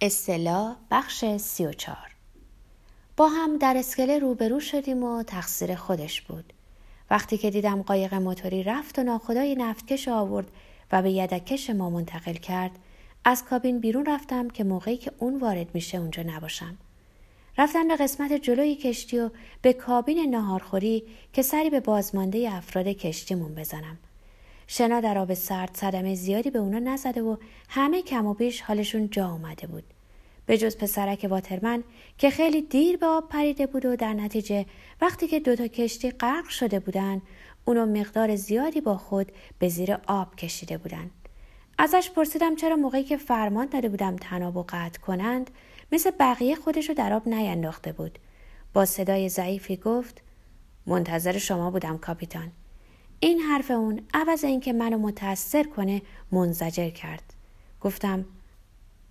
استلا بخش سی و چار. با هم در اسکله روبرو شدیم و تقصیر خودش بود. وقتی که دیدم قایق موتوری رفت و ناخدای نفتکش آورد و به یدکش ما منتقل کرد از کابین بیرون رفتم که موقعی که اون وارد میشه اونجا نباشم. رفتم به قسمت جلوی کشتی و به کابین نهارخوری که سری به بازمانده افراد کشتیمون بزنم. شنا در آب سرد صدمه زیادی به اونا نزده و همه کم و بیش حالشون جا اومده بود. به جز پسرک واترمن که خیلی دیر به آب پریده بود و در نتیجه وقتی که دوتا کشتی غرق شده بودن اونو مقدار زیادی با خود به زیر آب کشیده بودن. ازش پرسیدم چرا موقعی که فرمان داده بودم تناب و قطع کنند مثل بقیه خودشو در آب نینداخته بود. با صدای ضعیفی گفت منتظر شما بودم کاپیتان. این حرف اون عوض اینکه منو متأثر کنه منزجر کرد گفتم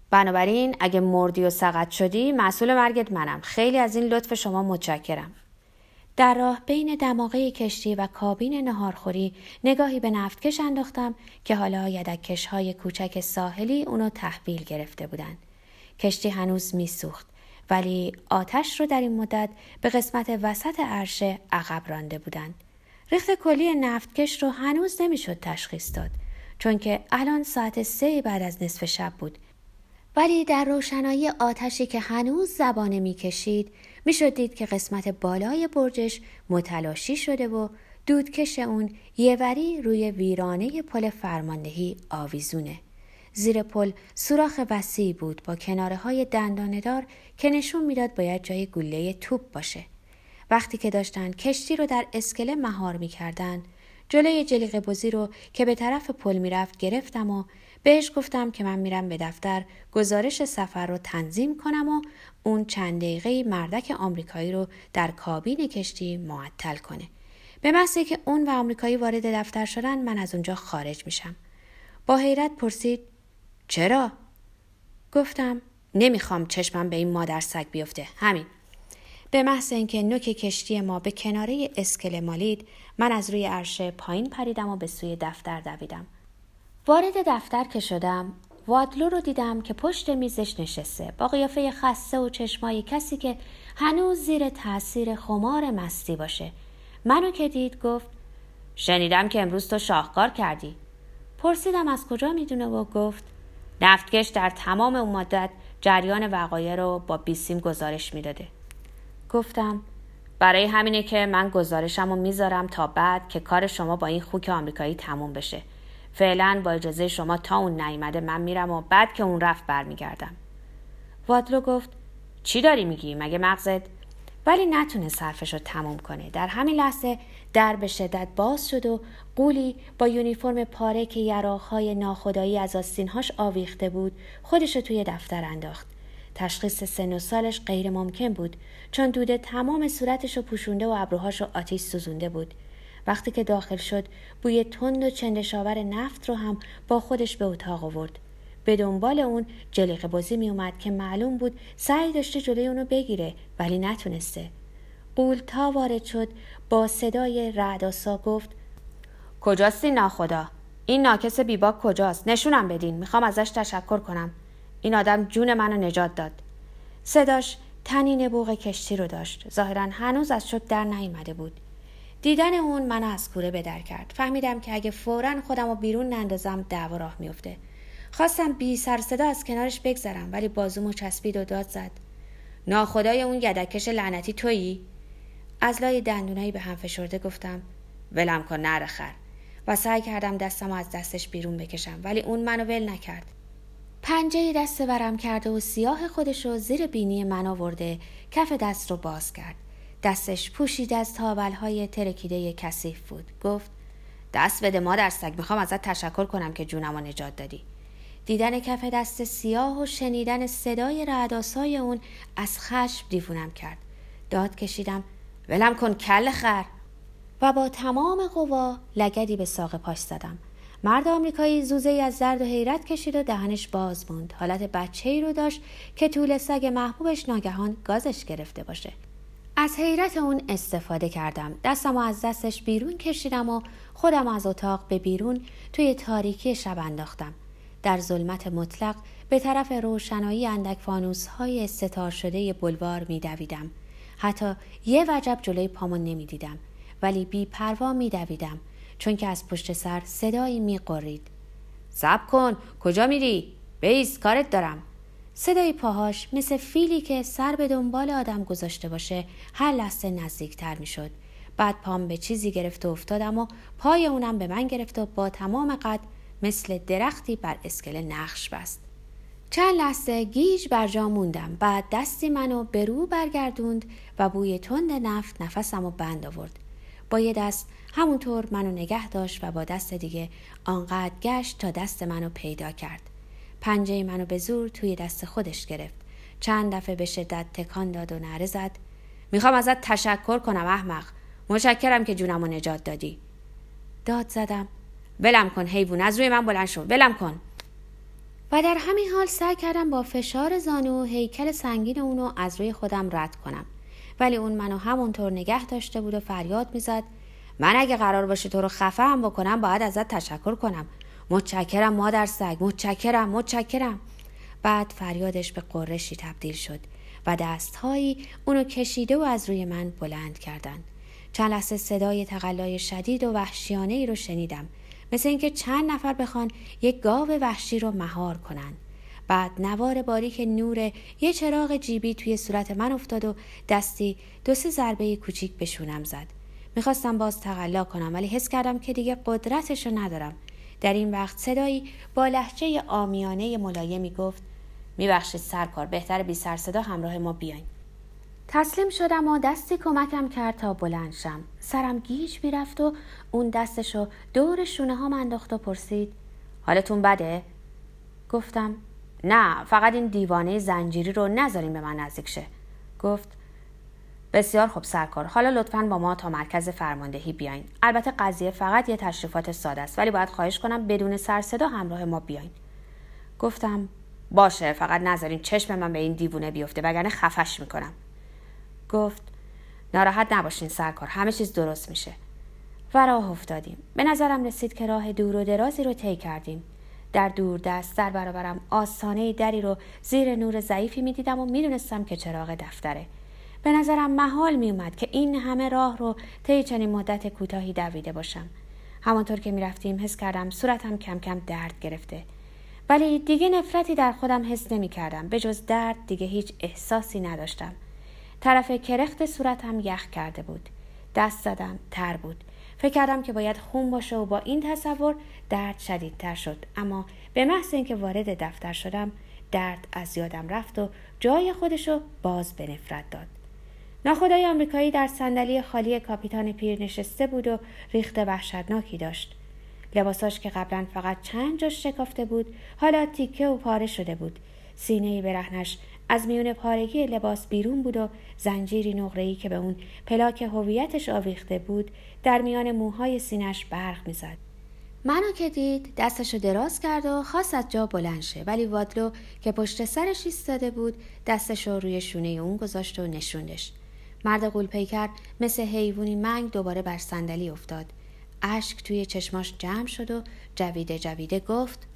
بنابراین اگه مردی و سقط شدی مسئول مرگت منم خیلی از این لطف شما متشکرم در راه بین دماغه کشتی و کابین نهارخوری نگاهی به نفتکش انداختم که حالا یدکش های کوچک ساحلی اونو تحویل گرفته بودند. کشتی هنوز میسوخت ولی آتش رو در این مدت به قسمت وسط عرشه عقب رانده بودند. ریخت کلی نفتکش رو هنوز نمی‌شد تشخیص داد چون که الان ساعت سه بعد از نصف شب بود. ولی در روشنایی آتشی که هنوز زبانه می‌کشید می‌شد دید که قسمت بالای برجش متلاشی شده و دودکش اون یهوری روی ویرانه پل فرماندهی آویزونه. زیر پل سوراخ وسیعی بود با کناره های دنداندار که نشون می‌داد باید جای گله توپ باشه. وقتی که داشتن کشتی رو در اسکله مهار می‌کردن جلوی جلیق بزی رو که به طرف پل می‌رفت گرفتم و بهش گفتم که من میرم به دفتر گزارش سفر رو تنظیم کنم و اون چند دقیقه مردک آمریکایی رو در کابین کشتی معطل کنه. به محضی که اون و آمریکایی وارد دفتر شدن من از اونجا خارج میشم. با حیرت پرسید چرا؟ گفتم نمی‌خوام چشمم به این مادر سگ بیفته همین به محض اینکه نوک کشتی ما به کناره اسکله مالید من از روی عرشه پایین پریدم و به سوی دفتر دویدم. وارد دفتر که شدم وادلو رو دیدم که پشت میزش نشسته با قیافه خسته و چشمای کسی که هنوز زیر تاثیر خمار مستی باشه. منو که دید گفت شنیدم که امروز تو شاهکار کردی. پرسیدم از کجا می‌دونه و گفت نفتکش در تمام اون مدت جریان وقایع رو با بیسیم گزارش می‌داده. گفتم برای همینه که من گزارشم رو می‌ذارم تا بعد که کار شما با این خوک آمریکایی تموم بشه. فعلا با اجازه شما تا اون نیومده من میرم و بعد که اون رفت برمیگردم. وادلو گفت چی داری میگی؟ مگه مغزت؟ ولی نتونه صرفش رو تموم کنه. در همین لحظه در به شدت باز شد و قولی با یونیفرم پاره که یراقهای ناخدایی از آستینهاش آویخته بود خودش رو توی دفتر انداخت. تشخیص سن و سالش غیر ممکن بود چون دوده تمام صورتش رو پوشونده و ابروهاش رو آتیش سوزونده بود. وقتی که داخل شد بوی تند و چندشاور نفت رو هم با خودش به اتاق آورد. به دنبال اون جلیق بازی می اومد که معلوم بود سعی داشته جلوی اونو بگیره ولی نتونسته. قول تا وارد شد با صدای رعداسا گفت کجاستی ناخدا؟ این ناکس بیباک کجاست؟ نشونم بدین می‌خوام ازش تشکر کنم. این آدم جون منو نجات داد. صداش تنین بوغ کشتی رو داشت. ظاهرا هنوز از شک در نیامده بود. دیدن اون منو از کوره به در کرد. فهمیدم که اگه فورا خودم رو بیرون نندازم دعوا راه میفته خواستم بی سر صدا از کنارش بگذرم ولی بازومو چسبید و داد زد. ناخدای اون یدکش لعنتی تویی؟ از لای دندونایی به هم فشرده گفتم ولم کن نرخر و سعی کردم دستم از دستش بیرون بکشم ولی اون منو ول نکرد. پنجه دست برم کرده و سیاه خودش رو زیر بینی من آورده کف دست رو باز کرد. دستش پوشید از تابلهای ترکیده کثیف بود. گفت دست بده مادر سگ می‌خوام ازت تشکر کنم که جونم رو نجات دادی. دیدن کف دست سیاه و شنیدن صدای رعداسای اون از خشم دیوونم کرد. داد کشیدم ولم کن کل خر. و با تمام قوا لگدی به ساق پاش زدم. مرد آمریکایی زوزه ای از درد و حیرت کشید و دهنش باز موند. حالت بچه ای رو داشت که طول سگ محبوبش ناگهان گازش گرفته باشه. از حیرت اون استفاده کردم. دستم از دستش بیرون کشیدم و خودم از اتاق به بیرون توی تاریکی شب انداختم. در ظلمت مطلق به طرف روشنایی اندک فانوس های ستار شده بلوار می دویدم. حتی یه وجب جلوی پامون نمی دیدم ولی بی پروا می دویدم چون که از پشت سر صدایی می قرید. سب کن کجا میری؟ بیس کارت دارم. صدای پاهاش مثل فیلی که سر به دنبال آدم گذاشته باشه هر لحظه نزدیکتر می‌شد بعد پام به چیزی گرفت و افتادم و پای اونم به من گرفت و با تمام قد مثل درختی بر اسکله نقش بست. چند لحظه گیج بر جا موندم. بعد دستی منو به رو برگردوند و بوی تند نفت نفسم و بند آورد. با یه دست همونطور منو نگه داشت و با دست دیگه آنقدر گشت تا دست منو پیدا کرد. پنجه منو به زور توی دست خودش گرفت. چند دفعه به شدت تکان داد و نره زد. می‌خوام ازت تشکر کنم احمق. مشکرم که جونمو نجات دادی. داد زدم. ولم کن حیوان از روی من بلند شو. ولم کن. و در همین حال سعی کردم با فشار زانو هیکل سنگین اونو از روی خودم رد کنم. ولی اون منو همونطور نگه داشته بود و فریاد می‌زد. من اگه قرار باشه تو رو خفه هم بکنم باید ازت تشکر کنم. متشکرم مادر سگ متشکرم متشکرم. بعد فریادش به قرشی تبدیل شد و دستهایی اونو کشیده و از روی من بلند کردند. چند لحظه صدای تقلای شدید و وحشیانه ای رو شنیدم. مثل اینکه چند نفر بخوان یک گاو وحشی رو مهار کنن. بعد نوار باریک نور یه چراغ جیبی توی صورت من افتاد و دستی دو سه ضربه کوچیک به شونم زد. می‌خواستم باز تقلا کنم ولی حس کردم که دیگه قدرتش رو ندارم. در این وقت صدایی با لحجه آمیانه ملایمی گفت میبخشید سرکار بهتر بی سر صدا همراه ما بیاین. تسلیم شدم و دستی کمکم کرد تا بلند شم. سرم گیج می‌رفت و اون دستشو دور شونه ها انداخت و پرسید حالتون بده؟ گفتم نه فقط این دیوانه زنجیری رو نذاریم به من نزدیک شه. گفت بسیار خوب سرکار حالا لطفا با ما تا مرکز فرماندهی بیاین. البته قضیه فقط یه تشریفات ساده است ولی باید خواهش کنم بدون سر صدا همراه ما بیاین. گفتم باشه فقط نذارین چشم من به این دیوونه بیفته وگرنه خفش می‌کنم. گفت ناراحت نباشین سرکار همه چیز درست میشه. و راه افتادیم. به نظرم رسید که راه دور و درازی رو طی کردیم. در دور دست در برابرم. آستانه دری رو زیر نور ضعیفی می‌دیدم و می‌دونستم که چراغ دفتره. به نظرم محال می اومد که این همه راه رو طی چنین مدت کوتاهی دویده باشم. همانطور که می‌رفتیم حس کردم صورتم کم کم درد گرفته. ولی دیگه نفرتی در خودم حس نمی کردم به جز درد دیگه هیچ احساسی نداشتم. طرف کرخت صورتم یخ کرده بود. دست زدم تر بود. فکر کردم که باید خون باشه و با این تصور درد شدیدتر شد. اما به محض اینکه وارد دفتر شدم درد از یادم رفت و جای خودشو باز به نفرت داد. ناخدای آمریکایی در صندلی خالی کاپیتان پیر نشسته بود و ریخت وحشتناکی داشت. لباساش که قبلا فقط چند جاش شکافته بود حالا تیکه و پاره شده بود. سینه برهنش از میون پارگی لباس بیرون بود و زنجیری نقره‌ای که به اون پلاک هویتش آویخته بود در میان موهای سینش برق می‌زد. منو که دید دستشو دراز کرد و خواست از جا بلند شه ولی وادلو که پشت سرش ایستاده بود دستشو روی شونه اون گذاشت و نشوندش. مرد قولپیکر مثل حیوانی منگ دوباره بر صندلی افتاد. اشک توی چشماش جمع شد و جویده جویده گفت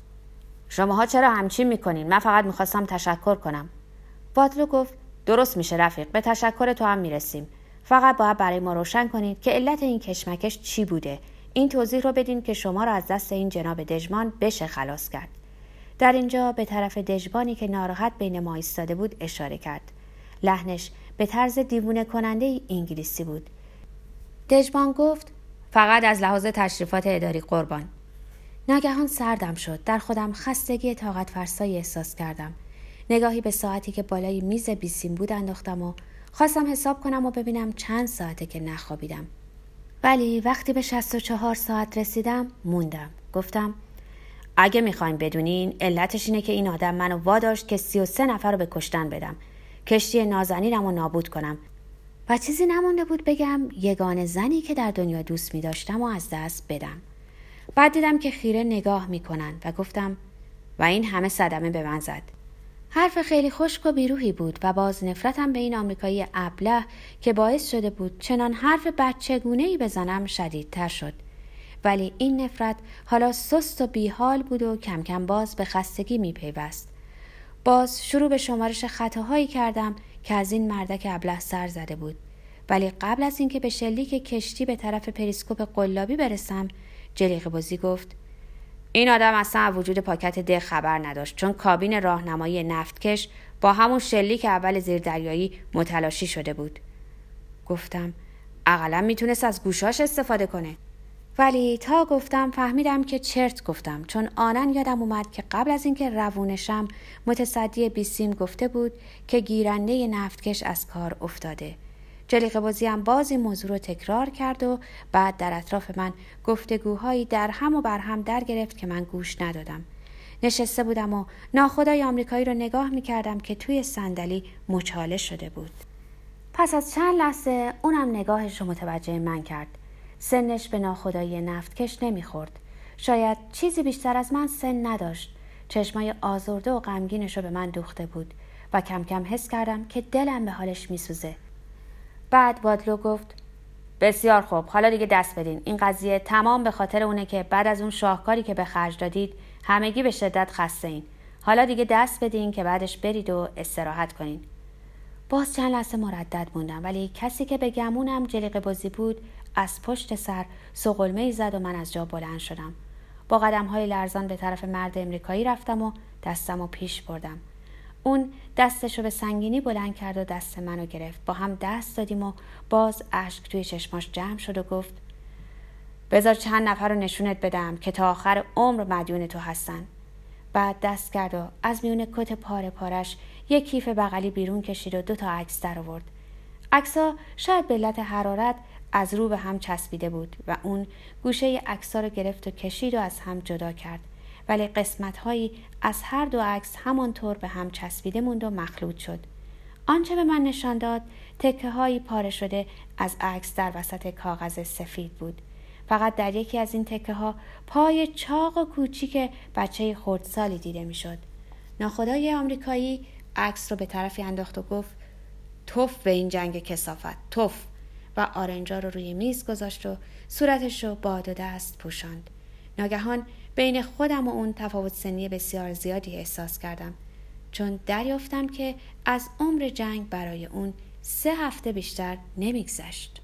شماها چرا همچین می‌کنین؟ من فقط می‌خواستم تشکر کنم. وادلو گفت درست میشه رفیق به تشکر تو هم می‌رسیم. فقط باید برای ما روشن کنید که علت این کشمکش چی بوده. این توضیح رو بدین که شما را از دست این جناب دژمان بشه خلاص کرد. در اینجا به طرف دژبانی که ناراحت بین ما ایستاده بود اشاره کرد. لحنش به طرز دیوونه کننده انگلیسی بود. دژبان گفت فقط از لحاظ تشریفات اداری قربان. ناگهان سردم شد. در خودم خستگی طاقت فرسایی احساس کردم. نگاهی به ساعتی که بالای میز بیسیم بود انداختم و خواستم حساب کنم و ببینم چند ساعته که نخوابیدم. ولی وقتی به 64 ساعت رسیدم موندم. گفتم اگه می‌خواین بدونین علتش اینه که این آدم منو واداشت که 33 نفر رو به کشتن بدم. کشتی نازنینم رو نابود کنم. و چیزی نمونده بود بگم یگان زنی که در دنیا دوست می داشتم و از دست بدم. بعد دیدم که خیره نگاه می‌کنن و گفتم و این همه صدمه به من زد. حرف خیلی خشک و بی‌روحی بود و باز نفرتم به این آمریکایی ابله که باعث شده بود چنان حرف بچگونه ای بزنم شدیدتر شد ولی این نفرت حالا سست و بیحال بود و کم کم باز به خستگی می پیوست. باز شروع به شمارش خطاهایی کردم که از این مردک ابله سر زده بود ولی قبل از اینکه به شلیک کشتی به طرف پریسکوپ قلابی برسم جلیق بازی گفت این آدم اصلا وجود پاکت ده خبر نداشت چون کابین راهنمایی نفتکش با همون شلیک اول زیردریایی متلاشی شده بود. گفتم اقلا می‌تونست از گوشاش استفاده کنه. ولی تا گفتم فهمیدم که چرت گفتم چون آنن یادم اومد که قبل از اینکه روونشم متصدی بیسیم گفته بود که گیرنده نفتکش از کار افتاده. جلیق بازی هم باز این موضوع رو تکرار کرد و بعد در اطراف من گفتگوهایی در هم و بر هم در گرفت که من گوش ندادم. نشسته بودم و ناخدای آمریکایی رو نگاه می کردم که توی صندلی مچاله شده بود. پس از چند لحظه اونم نگاهش رو متوجه من کرد. سنش به ناخدایی نفتکش نمی‌خورد. شاید چیزی بیشتر از من سن نداشت. چشمای آزرده و غمگینش رو به من دوخته بود و کم کم حس کردم که دلم به حالش میسوزه. بعد وادلو گفت بسیار خوب حالا دیگه دست بدین. این قضیه تمام به خاطر اونه که بعد از اون شاهکاری که به خرج دادید همگی به شدت خسته این. حالا دیگه دست بدین که بعدش برید و استراحت کنین. باز چند لحظه مردد موندم ولی کسی که به گمونم جلیق بازی بود از پشت سر سقلمه زد و من از جا بلند شدم. با قدم های لرزان به طرف مرد امریکایی رفتم و دستم و پیش بردم. اون دستش رو به سنگینی بلند کرد و دست منو گرفت. با هم دست دادیم و باز اشک توی چشماش جمع شد و گفت بذار چند نفر رو نشونت بدم که تا آخر عمر مدیون تو هستن. بعد دست کرد و از میون کت پاره پارش یک کیف بغلی بیرون کشید و دو تا عکس در آورد. عکسا شاید به علت حرارت از رو به هم چسبیده بود و اون گوشه عکسا رو گرفت و کشید و از هم جدا کرد. ولی قسمت هایی از هر دو عکس همانطور به هم چسبیده موند و مخلوط شد. آنچه به من نشان داد تکه هایی پاره شده از عکس در وسط کاغذ سفید بود. فقط در یکی از این تکه ها پای چاق و کوچیک بچه خردسالی دیده می‌شد. ناخدای آمریکایی عکس رو به طرفی انداخت و گفت توف به این جنگ کسافت توف. و آرنجا رو روی میز گذاشت و صورتش رو با دو دست پوشاند. ناگهان بین خودم و اون تفاوت سنی بسیار زیادی احساس کردم. چون دریافتم که از عمر جنگ برای اون سه هفته بیشتر نمیگذشت.